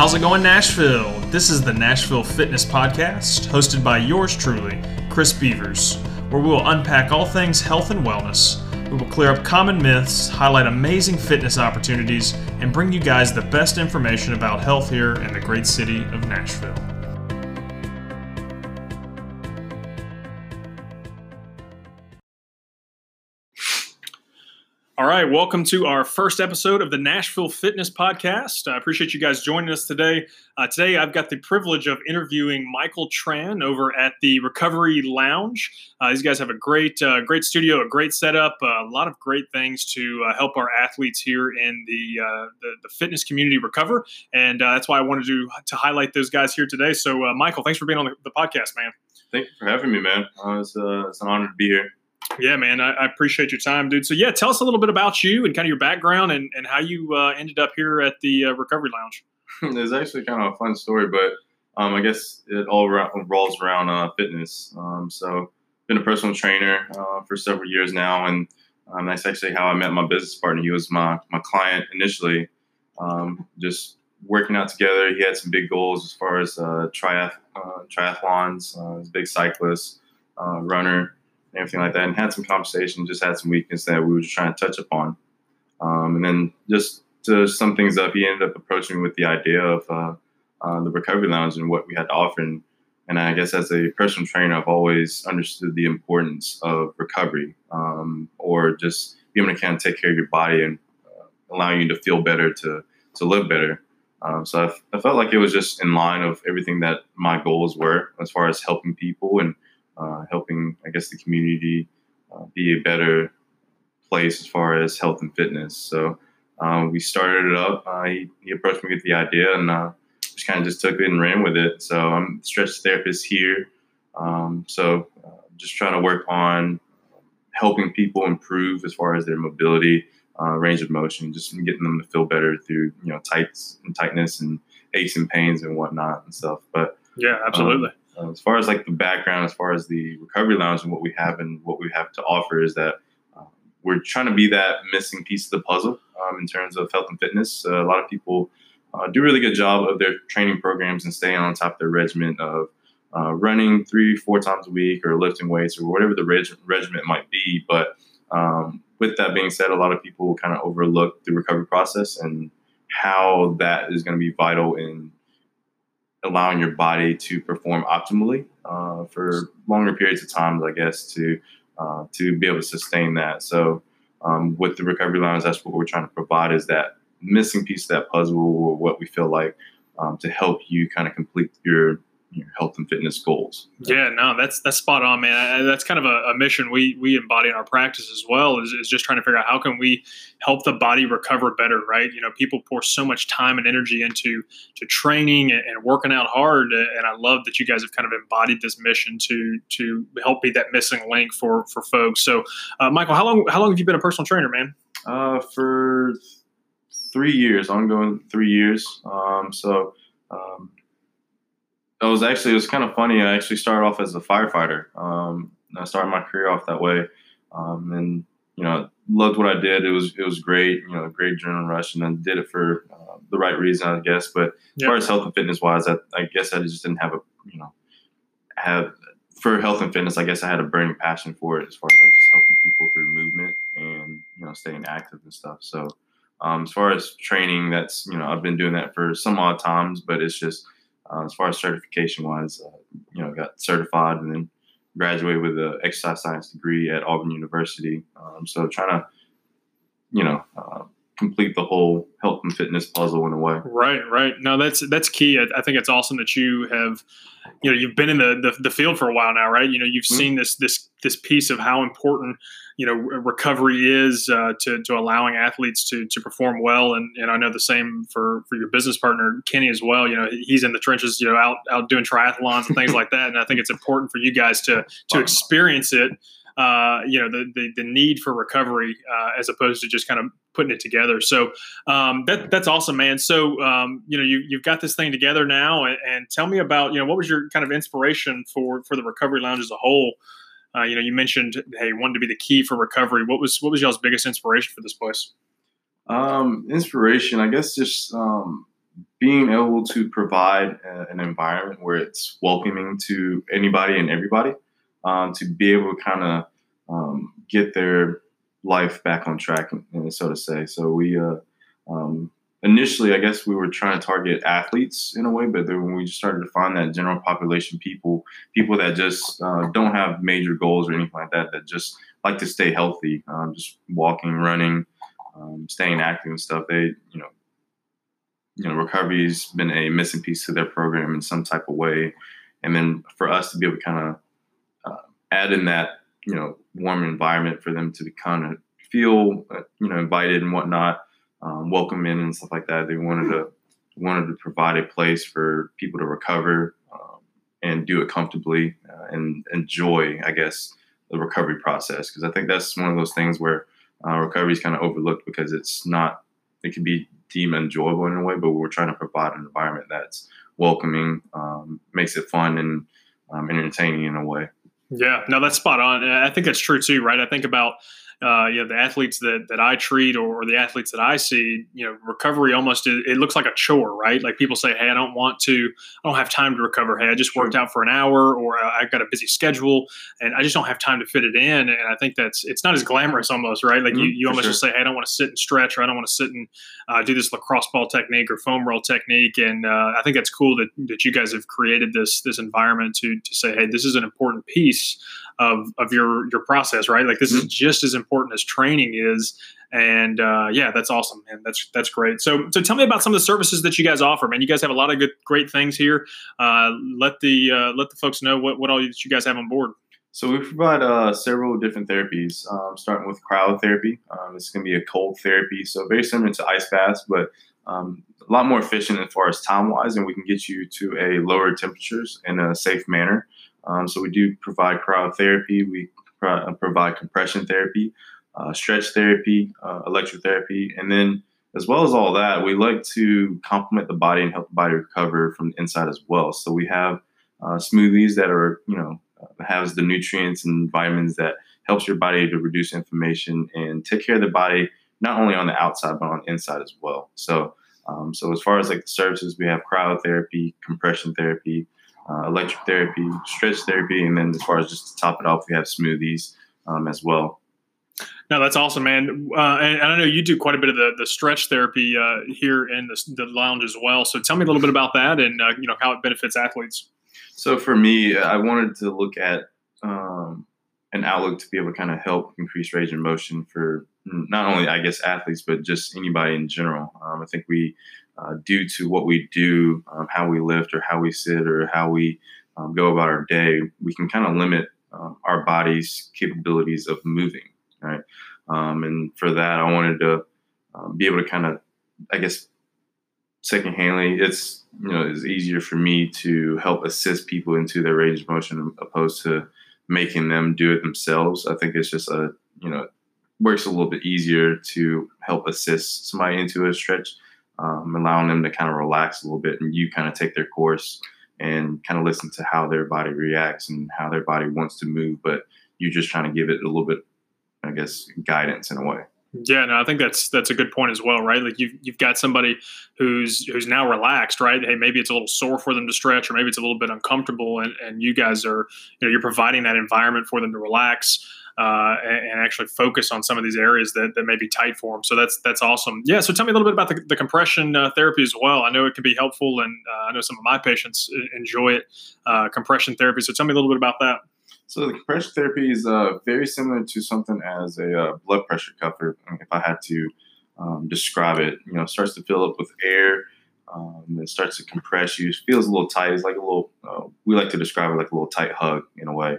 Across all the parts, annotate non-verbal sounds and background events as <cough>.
How's it going, Nashville? This is the Nashville Fitness Podcast, hosted by yours truly, Chris Beavers, where we will unpack all things health and wellness. We will clear up common myths, highlight amazing fitness opportunities, and bring you guys the best information about health here in the great city of Nashville. Right, welcome to our first episode of the Nashville Fitness Podcast. I appreciate you guys joining us today. Uh, today, I've got the privilege of interviewing Michael Tran over at the Recovery Lounge. Uh, these guys have a great, uh, great studio, a great setup, uh, a lot of great things to uh, help our athletes here in the uh, the, the, fitness community recover, and that's why I wanted to to highlight those guys here today. So, Michael, thanks for being on the, the podcast, man. Thank you for having me, man. it's, it's an honor to be here. Yeah, man, I, I, appreciate your time, dude. So, yeah, tell us a little bit about you and kind of your background and, and how you uh, ended up here at the uh, Recovery Lounge. <laughs> it's actually kind of a fun story, but um, I guess it all revolves around uh, fitness. Um, so, been a personal trainer uh, for several years now, and um, that's actually how I met my business partner. He was my my client initially. Um, just working out together, he had some big goals as far as uh, triath- uh, triathlons. Uh, big cyclist, runner everything like that, and had some conversation, just had some weakness that we were just trying to touch upon. Um, and then just to sum things up, he ended up approaching me with the idea of uh, uh, the recovery lounge and what we had to offer. And, and I guess as a personal trainer, I've always understood the importance of recovery um, or just being able to kind of take care of your body and uh, allowing you to feel better, to, to live better. Um, so I, I felt like it was just in line of everything that my goals were as far as helping people and uh, helping, I guess, the community uh, be a better place as far as health and fitness. So um, we started it up. Uh, he, he, approached me with the idea and uh, just kind of just took it and ran with it. So I'm a stretch therapist here. Um, so uh, just trying to work on helping people improve as far as their mobility, uh, range of motion, just getting them to feel better through you know tights and tightness and aches and pains and whatnot and stuff. But yeah, absolutely. Um, as far as like the background, as far as the recovery lounge and what we have and what we have to offer is that uh, we're trying to be that missing piece of the puzzle um, in terms of health and fitness. Uh, a lot of people uh, do a really good job of their training programs and staying on top of their regimen of uh, running three, four times a week or lifting weights or whatever the reg- regimen might be. But um, with that being said, a lot of people kind of overlook the recovery process and how that is going to be vital in allowing your body to perform optimally uh, for longer periods of time, I guess, to uh, to be able to sustain that. So um, with the recovery lounge, that's what we're trying to provide is that missing piece of that puzzle, or what we feel like um, to help you kind of complete your your health and fitness goals. Yeah, no, that's that's spot on, man. That's kind of a, a, mission we we embody in our practice as well. Is, is just trying to figure out how can we help the body recover better, right? You know, people pour so much time and energy into to training and, and working out hard, and I love that you guys have kind of embodied this mission to to help be that missing link for for folks. So, uh, Michael, how long how long have you been a personal trainer, man? Uh, for three years, ongoing three years. Um, so. Um, it was actually it was kind of funny. I actually started off as a firefighter. Um, I started my career off that way, um, and you know loved what I did. It was it was great. You know, great adrenaline rush, and then did it for uh, the right reason, I guess. But as far as health and fitness wise, I, I guess I just didn't have a you know have for health and fitness. I guess I had a burning passion for it as far as like just helping people through movement and you know staying active and stuff. So um, as far as training, that's you know I've been doing that for some odd times, but it's just uh, as far as certification wise, uh, you know, got certified and then graduated with an exercise science degree at Auburn University. Um, so trying to, you know, uh, complete the whole health and fitness puzzle in a way. Right, right. No, that's that's key. I, I think it's awesome that you have, you know, you've been in the the, the field for a while now, right? You know, you've mm-hmm. seen this this this piece of how important you know recovery is uh, to, to allowing athletes to to perform well and, and I know the same for for your business partner Kenny as well you know he's in the trenches you know out out doing triathlons and things <laughs> like that and I think it's important for you guys to to experience it uh, you know the, the, the need for recovery uh, as opposed to just kind of putting it together. So um, that that's awesome, man. So um, you know you you've got this thing together now, and, and, tell me about you know what was your kind of inspiration for for the recovery lounge as a whole. Uh, you know, you mentioned hey, wanted to be the key for recovery. What was what was y'all's biggest inspiration for this place? Um, inspiration, I guess, just um, being able to provide a, an environment where it's welcoming to anybody and everybody, um, to be able to kind of um, get their life back on track, so to say. So we uh, um, initially, I guess we were trying to target athletes in a way, but then when we just started to find that general population people, people that just uh, don't have major goals or anything like that, that just like to stay healthy, um, just walking, running, um, staying active and stuff. They, you know, you know, recovery's been a missing piece to their program in some type of way, and then for us to be able to kind of uh, add in that, you know, warm environment for them to kind of feel, uh, you know, invited and whatnot um, welcome in and stuff like that. They wanted to wanted to provide a place for people to recover um, and do it comfortably uh, and enjoy, I guess, the recovery process. Because I think that's one of those things where uh, recovery is kind of overlooked because it's not. It can be deemed enjoyable in a way, but we're trying to provide an environment that's welcoming, um, makes it fun and um, entertaining in a way. Yeah, no, that's spot on. I think that's true too, right? I think about uh, you know the athletes that, that I treat or, the athletes that I see, you know, recovery almost it looks like a chore, right? Like people say, "Hey, I don't want to, I don't have time to recover. Hey, I just worked out for an hour, or I've got a busy schedule, and I just don't have time to fit it in." And I think that's it's not as glamorous almost, right? Like mm-hmm, you, you almost sure. just say, "Hey, I don't want to sit and stretch, or I don't want to sit and uh, do this lacrosse ball technique or foam roll technique." And uh, I think that's cool that that you guys have created this this environment to to say, "Hey, this is an important piece." Of of your your process, right? Like this mm-hmm. is just as important as training is. And uh, yeah, that's awesome, man. That's that's great. So so tell me about some of the services that you guys offer, man. You guys have a lot of good great things here. Uh, let the uh, let the folks know what what all that you guys have on board. So we provide uh, several different therapies, um, starting with cryotherapy. Um, it's going to be a cold therapy, so very similar to ice baths, but um, a lot more efficient as far as time wise, and we can get you to a lower temperatures in a safe manner. Um, so we do provide cryotherapy, we pro- uh, provide compression therapy, uh, stretch therapy, uh, electrotherapy, and then as well as all that, we like to complement the body and help the body recover from the inside as well. So we have uh, smoothies that are, you know, uh, has the nutrients and vitamins that helps your body to reduce inflammation and take care of the body not only on the outside but on the inside as well. So, um, so as far as like the services, we have cryotherapy, compression therapy, uh, electric therapy, stretch therapy, and then as far as just to top it off, we have smoothies um, as well. No, that's awesome, man. Uh, and, and, I know you do quite a bit of the, the stretch therapy uh, here in the, the, lounge as well. So tell me a little bit about that and uh, you know how it benefits athletes. So for me, I wanted to look at um, an outlook to be able to kind of help increase range of motion for not only I guess athletes, but just anybody in general. Um, I think we uh, due to what we do, um, how we lift or how we sit or how we um, go about our day, we can kind of limit um, our body's capabilities of moving, right? Um, and for that, I wanted to um, be able to kind of, I guess, secondhandly, it's you know it's easier for me to help assist people into their range of motion opposed to making them do it themselves. I think it's just a you know works a little bit easier to help assist somebody into a stretch um, allowing them to kind of relax a little bit and you kind of take their course and kind of listen to how their body reacts and how their body wants to move. But you're just trying to give it a little bit, I guess, guidance in a way. Yeah, no, I think that's that's a good point as well, right? Like you've you've got somebody who's who's now relaxed, right? Hey, maybe it's a little sore for them to stretch, or maybe it's a little bit uncomfortable, and, and you guys are, you know, you're providing that environment for them to relax uh, and, actually focus on some of these areas that, that may be tight for them. So that's that's awesome. Yeah. So tell me a little bit about the, the compression uh, therapy as well. I know it can be helpful, and uh, I know some of my patients enjoy it. Uh, compression therapy. So tell me a little bit about that. So the compression therapy is uh, very similar to something as a uh, blood pressure cuff. If I had to um, describe it, you know, starts to fill up with air. Um, it starts to compress you. It feels a little tight. It's like a little. we like to describe it like a little tight hug in a way.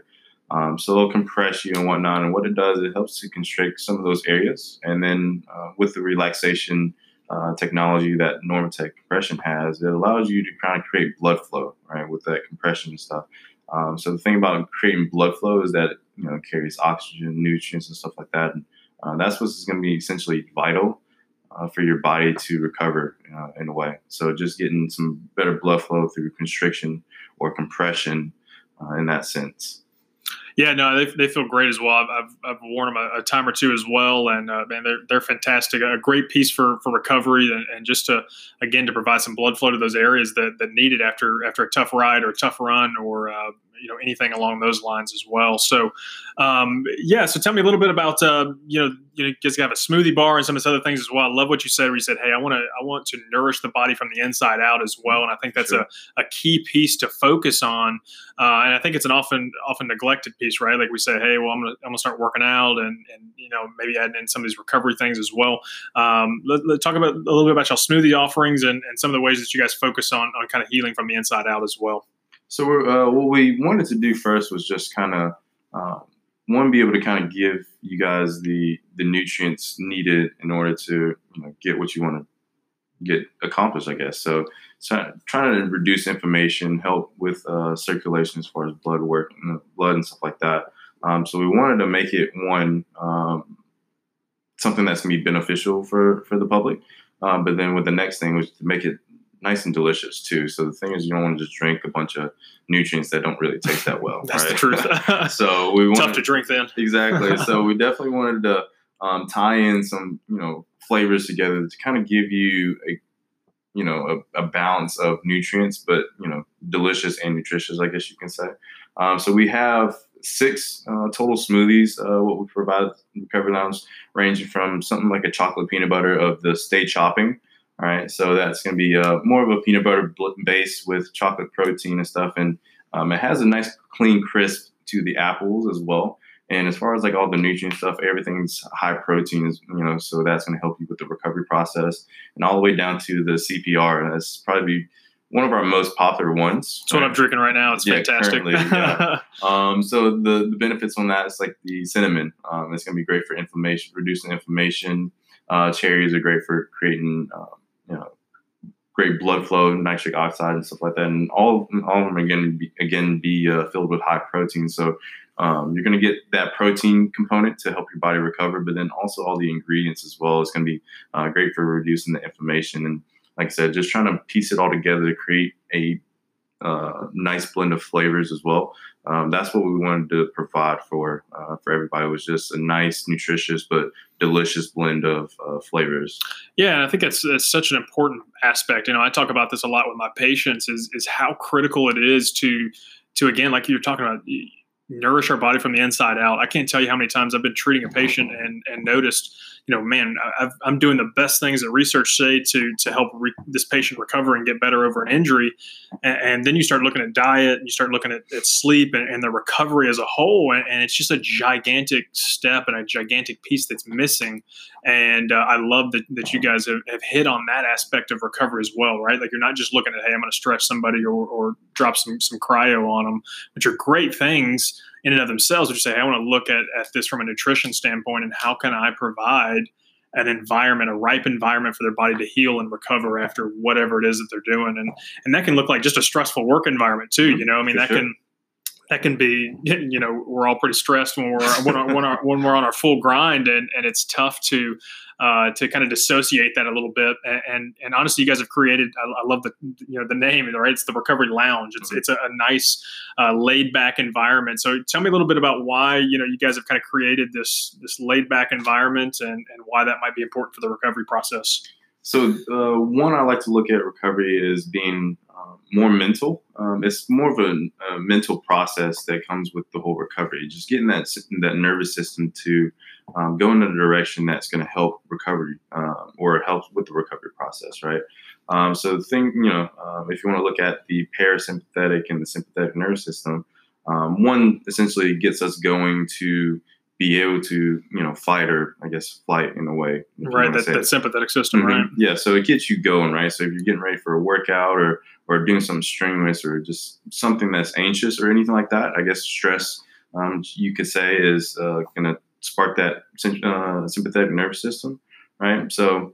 Um, so it'll compress you and whatnot. And what it does, it helps to constrict some of those areas. And then uh, with the relaxation uh, technology that Normatec compression has, it allows you to kind of create blood flow, right, with that compression and stuff. Um, so the thing about creating blood flow is that you know carries oxygen, nutrients, and stuff like that. And uh, that's what's going to be essentially vital uh, for your body to recover uh, in a way. So just getting some better blood flow through constriction or compression uh, in that sense. Yeah, no, they, they feel great as well. I've, I've, I've worn them a, a, time or two as well, and uh, man, they're they're fantastic. A great piece for, for recovery and, and just to again to provide some blood flow to those areas that, that need it after after a tough ride or a tough run or uh, you know anything along those lines as well. So, um, yeah. So tell me a little bit about uh, you know you know have a smoothie bar and some of these other things as well. I love what you said where you said, hey, I want to I want to nourish the body from the inside out as well, and I think that's sure. a, a key piece to focus on. Uh, and I think it's an often often neglected piece, right? Like we say, hey, well, I'm gonna I'm gonna start working out and and you know maybe adding in some of these recovery things as well. Um, let, us talk about a little bit about your smoothie offerings and, and some of the ways that you guys focus on on kind of healing from the inside out as well. So uh, what we wanted to do first was just kind of um, one be able to kind of give you guys the the nutrients needed in order to you know, get what you want to get accomplished, I guess. So, trying to reduce inflammation, help with uh, circulation as far as blood work, and blood and stuff like that. Um, so we wanted to make it one um, something that's gonna be beneficial for for the public. Um, but then with the next thing was to make it nice and delicious too. So the thing is, you don't want to just drink a bunch of nutrients that don't really taste that well. <laughs> That's the truth. <laughs> so we wanted, tough to drink then. exactly. <laughs> So we definitely wanted to um, tie in some you know flavors together to kind of give you a you know a, a, balance of nutrients, but you know delicious and nutritious, I guess you can say. Um, so we have six uh, total smoothies. Uh, what we provide Recovery Lounge, ranging from something like a chocolate peanut butter of the Stay Chopping all right, so that's going to be uh, more of a peanut butter base with chocolate protein and stuff, and um, it has a nice clean crisp to the apples as well. And as far as like all the nutrient stuff, everything's high protein, you know, so that's going to help you with the recovery process, and all the way down to the CPR. And that's probably one of our most popular ones. That's right? what I'm drinking right now. It's yeah, fantastic. yeah. <laughs> um, so the, the benefits on that is like the cinnamon. Um, it's going to be great for inflammation, reducing inflammation. Uh, cherries are great for creating um, you know, great blood flow, nitric oxide, and stuff like that. And all all of them again be, again be uh, filled with high protein. So um, you're going to get that protein component to help your body recover, but then also all the ingredients as well is going to be uh, great for reducing the inflammation. And like I said, just trying to piece it all together to create a uh, nice blend of flavors as well. Um, that's what we wanted to provide for uh, for everybody. Was just a nice, nutritious but delicious blend of uh, flavors. Yeah, and I think that's, that's such an important aspect. You know, I talk about this a lot with my patients is is how critical it is to to again, like you're talking about nourish our body from the inside out. I can't tell you how many times I've been treating a patient and, and noticed, you know, man, i am doing the best things that research say to to help re- this patient recover and get better over an injury. And, and, then you start looking at diet and you start looking at, at sleep and, and, the recovery as a whole. And, and, it's just a gigantic step and a gigantic piece that's missing. And uh, I love that, that you guys have, have hit on that aspect of recovery as well, right? Like you're not just looking at, hey, I'm going to stretch somebody or, or drop some, some cryo on them, which are great things in and of themselves, you say, hey, I want to look at, at this from a nutrition standpoint and how can I provide an environment, a ripe environment for their body to heal and recover after whatever it is that they're doing. And and that can look like just a stressful work environment too. Mm-hmm. You know, I mean, that sure. can that can be <laughs> you know we're all pretty stressed when we're when, when, our, when we're on our full grind and and it's tough to uh, to kind of dissociate that a little bit. And, and, and honestly, you guys have created. I, I, love the you know the name, right? It's the Recovery Lounge. It's mm-hmm. it's a, a nice uh, laid back environment. So tell me a little bit about why you know you guys have kind of created this this laid back environment and and why that might be important for the recovery process. So uh, one I like to look at recovery is being uh, more mental. Um, it's more of a, a, mental process that comes with the whole recovery. Just getting that that nervous system to um, go in a direction that's going to help recovery um, or help with the recovery process, right? Um, so the thing, you know, um, if you want to look at the parasympathetic and the sympathetic nervous system, um, one essentially gets us going to be able to, you know, fight or I guess flight in a way. Right, that, that sympathetic system, mm-hmm. right? Yeah, so it gets you going, right? So if you're getting ready for a workout or or doing something strenuous or just something that's anxious or anything like that, I guess stress, um, you could say, is uh, going to spark that uh, sympathetic nervous system, right? So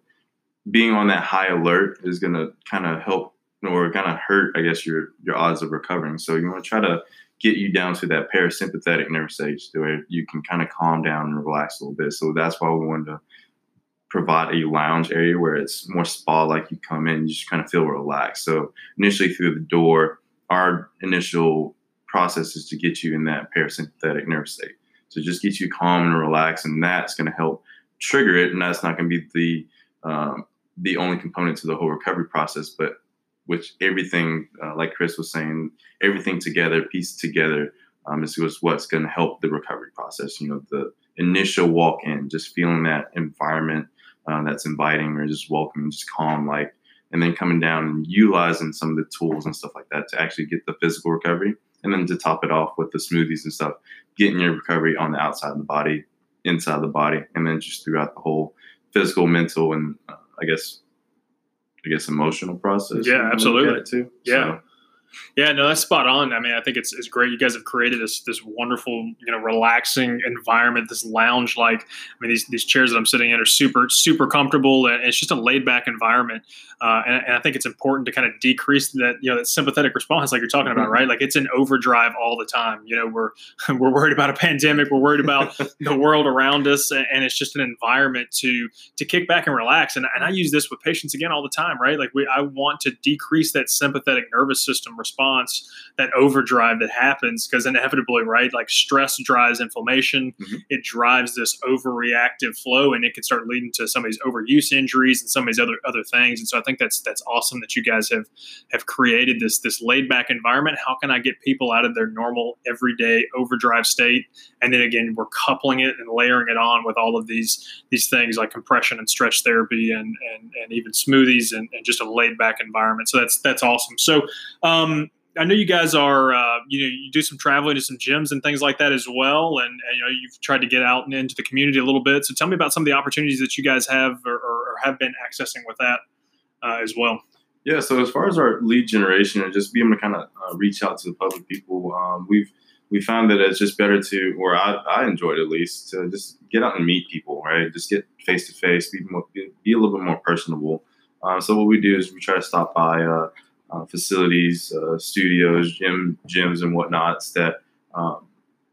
being on that high alert is going to kind of help or kind of hurt, I guess, your your odds of recovering. So you want to try to get you down to that parasympathetic nervous stage where you can kind of calm down and relax a little bit. So that's why we wanted to provide a lounge area where it's more spa like you come in, you just kind of feel relaxed. So initially through the door, our initial process is to get you in that parasympathetic nervous state. So just get you calm and relaxed, and that's going to help trigger it. And that's not going to be the um, the only component to the whole recovery process, but which everything, uh, like Chris was saying, everything together, pieced together, um, is, is what's going to help the recovery process. You know, the initial walk in, just feeling that environment uh, that's inviting or just welcoming, just calm, like, and then coming down and utilizing some of the tools and stuff like that to actually get the physical recovery. And then to top it off with the smoothies and stuff, getting your recovery on the outside of the body, inside the body, and then just throughout the whole physical, mental, and uh, I guess I guess emotional process. Yeah, absolutely. Too. Yeah. So, yeah, no, that's spot on. I mean, I think it's, it's great. You guys have created this this wonderful, you know, relaxing environment, this lounge like. I mean, these these chairs that I'm sitting in are super super comfortable, and it's just a laid back environment. Uh, and, and, I think it's important to kind of decrease that you know that sympathetic response, like you're talking about, mm-hmm. right? Like it's in overdrive all the time. You know, we're <laughs> we're worried about a pandemic, we're worried about <laughs> the world around us, and it's just an environment to to kick back and relax. And, and I use this with patients again all the time, right? Like we, I want to decrease that sympathetic nervous system response, that overdrive that happens because inevitably, right? Like stress drives inflammation, mm-hmm. it drives this overreactive flow, and it can start leading to some of these overuse injuries and some of these other other things. And so I think that's that's awesome that you guys have have created this this laid back environment. How can I get people out of their normal everyday overdrive state? And then again, we're coupling it and layering it on with all of these these things like compression and stretch therapy and and, and even smoothies and, and just a laid back environment. So that's that's awesome. So um, I know you guys are, uh, you know, you do some traveling to some gyms and things like that as well, and, and, you know, you've tried to get out and into the community a little bit. So tell me about some of the opportunities that you guys have or, or have been accessing with that uh, as well. Yeah. So as far as our lead generation and just being able to kind of uh, reach out to the public people, um, we've we found that it's just better to, or I, I enjoyed at least, to just get out and meet people, right? Just get face to face, be more, be, a little bit more personable. Um, so what we do is we try to stop by uh, facilities, uh, studios, gym, gyms, and whatnots that um,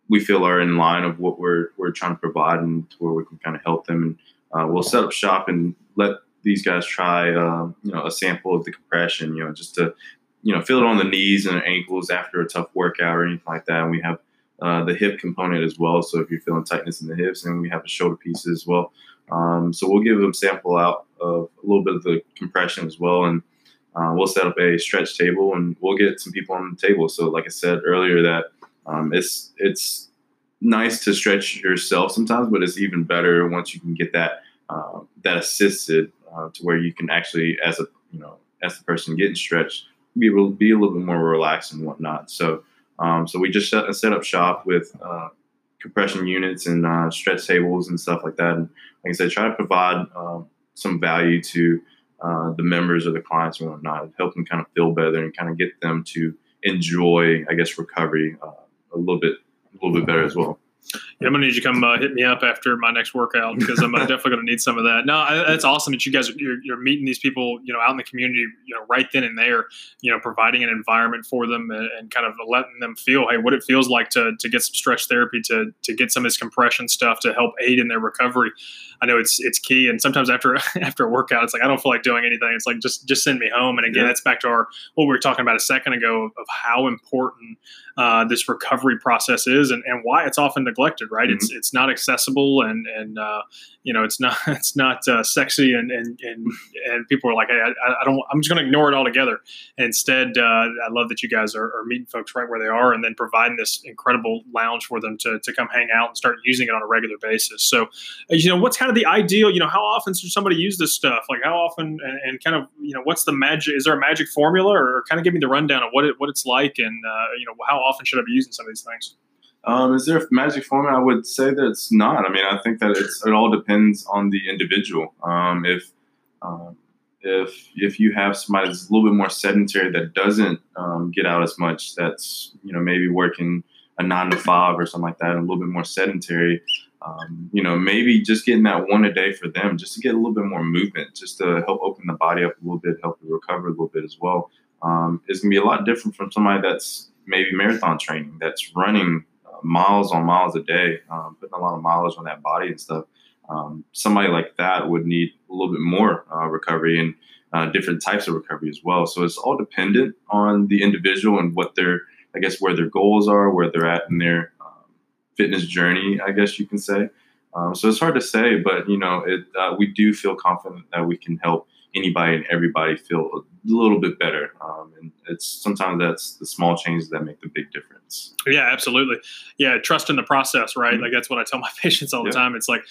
we feel are in line of what we're we're trying to provide, and to where we can kind of help them. And uh, we'll set up shop and let these guys try, um, you know, a sample of the compression, you know, just to you know feel it on the knees and ankles after a tough workout or anything like that. And we have uh, the hip component as well. So if you're feeling tightness in the hips, and we have a shoulder piece as well. Um, so we'll give them sample out of a little bit of the compression as well, and uh, we'll set up a stretch table and we'll get some people on the table. So, like I said earlier, that um, it's it's nice to stretch yourself sometimes, but it's even better once you can get that uh, that assisted uh, to where you can actually, as a you know, as the person getting stretched, be able be a little bit more relaxed and whatnot. So, um, so we just set, set up shop with uh, compression units and uh, stretch tables and stuff like that. And like I said, try to provide um, some value to uh, the members or the clients and whatnot, help them kind of feel better and kind of get them to enjoy, I guess, recovery uh, a little bit, a little bit better as well. Yeah, I'm gonna need you to come uh, hit me up after my next workout because I'm uh, <laughs> definitely gonna need some of that. No, I, that's awesome that you guys are you're, you're, meeting these people, you know, out in the community, you know, right then and there, you know, providing an environment for them and, and, kind of letting them feel, hey, what it feels like to to get some stretch therapy, to to get some of this compression stuff to help aid in their recovery. I know it's it's key, and sometimes after <laughs> after a workout, it's like I don't feel like doing anything. It's like just just send me home. And again, yeah. that's back to our what we were talking about a second ago of, of how important uh, this recovery process is and, and why it's often neglected. Right? Mm-hmm. It's it's not accessible and and uh, you know it's not <laughs> it's not uh, sexy and and and, and people are like hey, I, I don't I'm just going to ignore it altogether. And instead, uh, I love that you guys are, are, meeting folks right where they are and then providing this incredible lounge for them to to come hang out and start using it on a regular basis. So, uh, you know, what's kind of the ideal? You know, how often should somebody use this stuff? Like how often and, and kind of you know what's the magic? Is there a magic formula or kind of give me the rundown of what it what it's like and uh, you know how often should I be using some of these things? Um, is there a magic formula? I would say that it's not. I mean, I think that it's it all depends on the individual. Um, if um, if if you have somebody that's a little bit more sedentary that doesn't um, get out as much, that's you know maybe working a nine to five or something like that, a little bit more sedentary. Um, you know, maybe just getting that one a day for them, just to get a little bit more movement, just to help open the body up a little bit, help you recover a little bit as well. Um, it's gonna be a lot different from somebody that's maybe marathon training, that's running miles on miles a day, um, putting a lot of mileage on that body and stuff. Um, somebody like that would need a little bit more uh, recovery and uh, different types of recovery as well. So it's all dependent on the individual and what their I guess where their goals are, where they're at in their um, fitness journey. I guess you can say. Um, so it's hard to say, but you know, it, uh, we do feel confident that we can help anybody and everybody feel a little bit better. Um, and it's sometimes that's the small changes that make the big difference. Yeah, absolutely. Yeah, trust in the process, right? Mm-hmm. Like that's what I tell my <laughs> patients all the yeah. time. It's like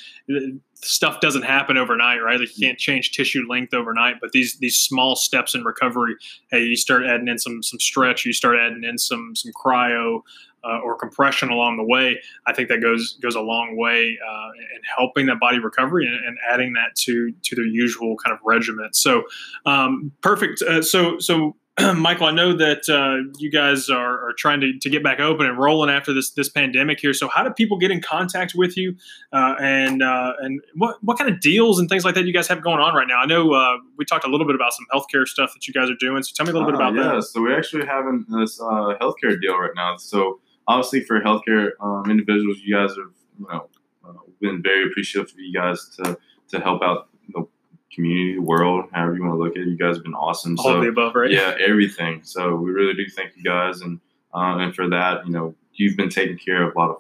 stuff doesn't happen overnight, right? Like you can't change tissue length overnight, but these these small steps in recovery. Hey, you start adding in some some stretch, you start adding in some some cryo, uh, or compression along the way, I think that goes goes a long way uh, in helping that body recovery and, and, adding that to to their usual kind of regimen. So um, perfect. Uh, so so. <clears throat> Michael, I know that uh, you guys are, are trying to, to get back open and rolling after this this pandemic here. So, how do people get in contact with you, uh, and uh, and what what kind of deals and things like that you guys have going on right now? I know we talked a little bit about some healthcare stuff that you guys are doing. So, tell me a little bit about yeah, that. Yeah, so we're actually having this healthcare deal right now. So obviously for healthcare um, individuals, you guys have you know uh, been very appreciative for you guys to to help out the community, the world, however you want to look at it. You guys have been awesome. All so, the above, right? Yeah, everything. So we really do thank you guys, and uh, and for that, you know, you've been taking care of a lot of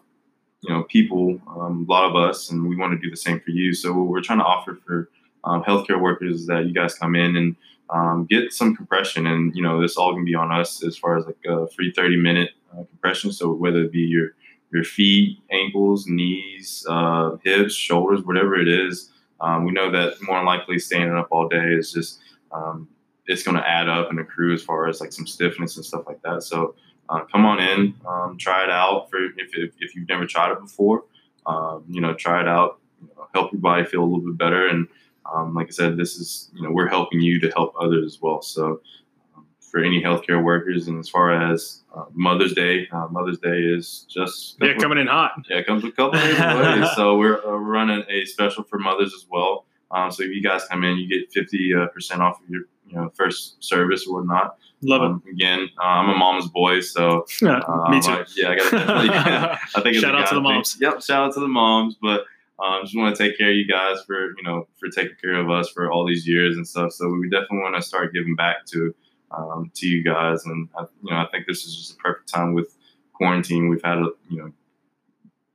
you know people, um, a lot of us, and we want to do the same for you. So what we're trying to offer for um, healthcare workers is that you guys come in and um, get some compression, and you know this all can be on us as far as like a free 30 minute uh, compression. So whether it be your your feet, ankles, knees, uh, hips, shoulders, whatever it is, um, we know that more than likely standing up all day is just um, it's going to add up and accrue as far as like some stiffness and stuff like that. So uh, come on in, um, try it out for if, if, if, you've never tried it before. Um, you know, try it out, you know, help your body feel a little bit better. And um, like I said, this is you know we're helping you to help others as well. So for any healthcare workers. And as far as uh, Mother's Day, uh, Mother's Day is just yeah coming in hot. Yeah, comes a couple days <laughs> away. so we're uh, running a special for mothers as well. Um, so if you guys come in, you get fifty uh, percent off of your you know first service or whatnot. Love um, it. Again, uh, I'm a mama's boy, so <laughs> yeah, uh, me too. I, yeah, I got. <laughs> I think shout out to the moms. Thing. Yep, shout out to the moms, but. Um, just want to take care of you guys for you know for taking care of us for all these years and stuff. So we definitely want to start giving back to um, to you guys. And I, you know, I think this is just a perfect time with quarantine. We've had a you know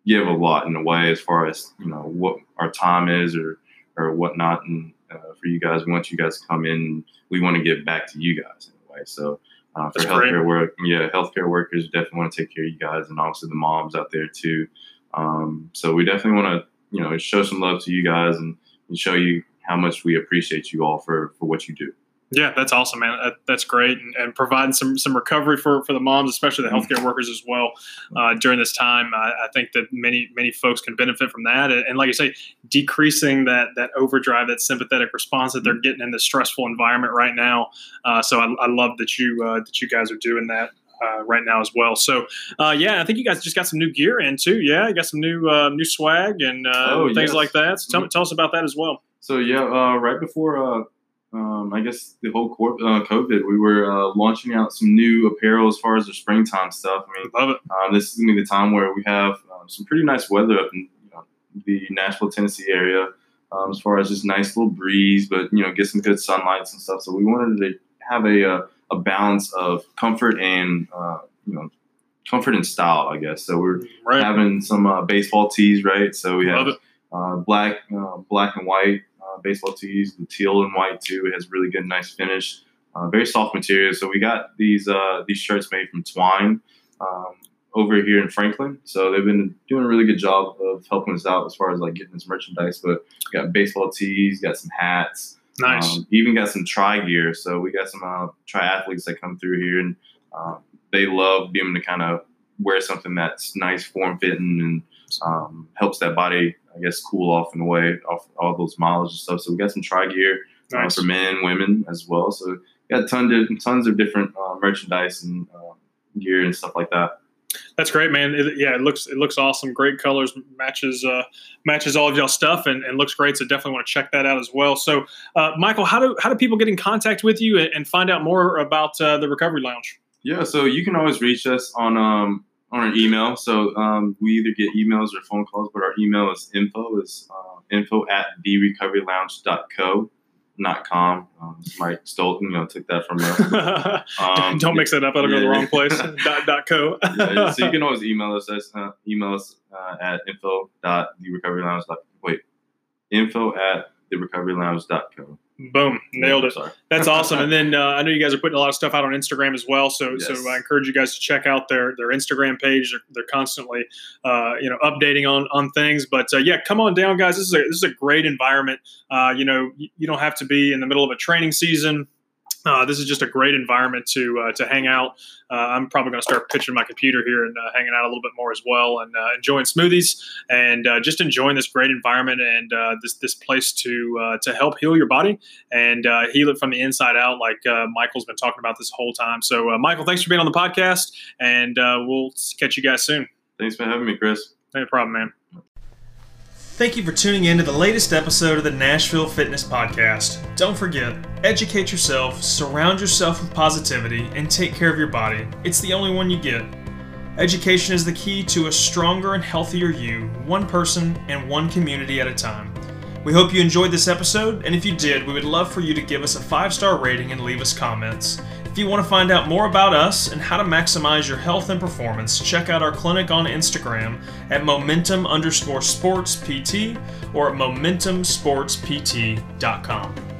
give a lot in a way as far as you know what our time is or or whatnot. And uh, for you guys, want you guys come in. We want to give back to you guys in a way. So. Uh, for That's healthcare great. work, yeah, healthcare workers definitely want to take care of you guys, and obviously the moms out there too. Um, so we definitely want to, you know, show some love to you guys and, and show you how much we appreciate you all for for what you do. Yeah, that's awesome, man. That, that's great, and, and, providing some some recovery for, for the moms, especially the healthcare workers as well uh, during this time. I, I, think that many many folks can benefit from that, and, and, like I say, decreasing that that overdrive, that sympathetic response that they're getting in this stressful environment right now. Uh, so I, I, love that you uh, that you guys are doing that. Uh, right now as well. So, uh, yeah, I think you guys just got some new gear in too. Yeah, you got some new uh, new swag and uh, oh, things yes. like that. So tell, mm-hmm. tell us about that as well. So yeah, uh, right before uh, um, I guess the whole cor- uh, COVID, we were uh, launching out some new apparel as far as the springtime stuff. I mean, love it. Um, this is gonna be the time where we have um, some pretty nice weather up in you know, the Nashville, Tennessee area. Um, as far as just nice little breeze, but you know, get some good sunlights and stuff. So we wanted to have a a, uh, a balance of comfort and uh, you know comfort and style, I guess. So we're right. having some uh, baseball tees, right? So we have uh, black, uh, black and white baseball tees, the teal and white too. It has really good, nice finish. Uh, very soft material. So we got these uh, these shirts made from twine um, over here in Franklin. So they've been doing a really good job of helping us out as far as like getting this merchandise. But we got baseball tees, got some hats. Nice. Um, even got some tri gear. So we got some uh, triathletes that come through here, and uh, they love being able to kind of wear something that's nice, form fitting, and um, helps that body, I guess, cool off in a way off all those miles and stuff. So we got some tri gear uh, nice. uh, for men women as well. So we got tons of tons of different uh, merchandise and uh, gear and stuff like that. That's great, man. It, yeah, it looks it looks awesome. Great colors, matches uh, matches all of y'all stuff, and, and looks great. So definitely want to check that out as well. So, uh, Michael, how do how do people get in contact with you and, and find out more about uh, the Recovery Lounge? Yeah, so you can always reach us on um, on our email. So um, we either get emails or phone calls, but our email is info is uh, info at therecoverylounge.co. not com. Um, Mike stole, you know, took that from me. <laughs> Um, Don't mix it up; it'll yeah, go to the wrong place. <laughs> dot, dot co. yeah, so you <laughs> can always email us. Uh, email us uh, at info dot the recovery lounge. Wait, info at the recovery lounge.co. Boom, nailed it. That's <laughs> awesome. And then uh, I know you guys are putting a lot of stuff out on Instagram as well. So, yes. so I encourage you guys to check out their their Instagram page. They're, they're constantly, uh, you know, updating on on things. But uh, yeah, come on down, guys. This is a this is a great environment. Uh, you know, you, you don't have to be in the middle of a training season. Uh, this is just a great environment to uh, to hang out. Uh, I'm probably going to start pitching my computer here and uh, hanging out a little bit more as well, and uh, enjoying smoothies and uh, just enjoying this great environment and this this place to to help heal your body and heal it from the inside out, like Michael's been talking about this whole time. So, Michael, thanks for being on the podcast, and we'll catch you guys soon. Thanks for having me, Chris. No problem, man. Thank you for tuning in to the latest episode of the Nashville Fitness Podcast. Don't forget, educate yourself, surround yourself with positivity, and take care of your body. It's the only one you get. Education is the key to a stronger and healthier you, one person and one community at a time. We hope you enjoyed this episode, and if you did, we would love for you to give us a five star rating and leave us comments. If you want to find out more about us and how to maximize your health and performance, check out our clinic on Instagram at momentum underscore sports PT or at momentumsportspt.com.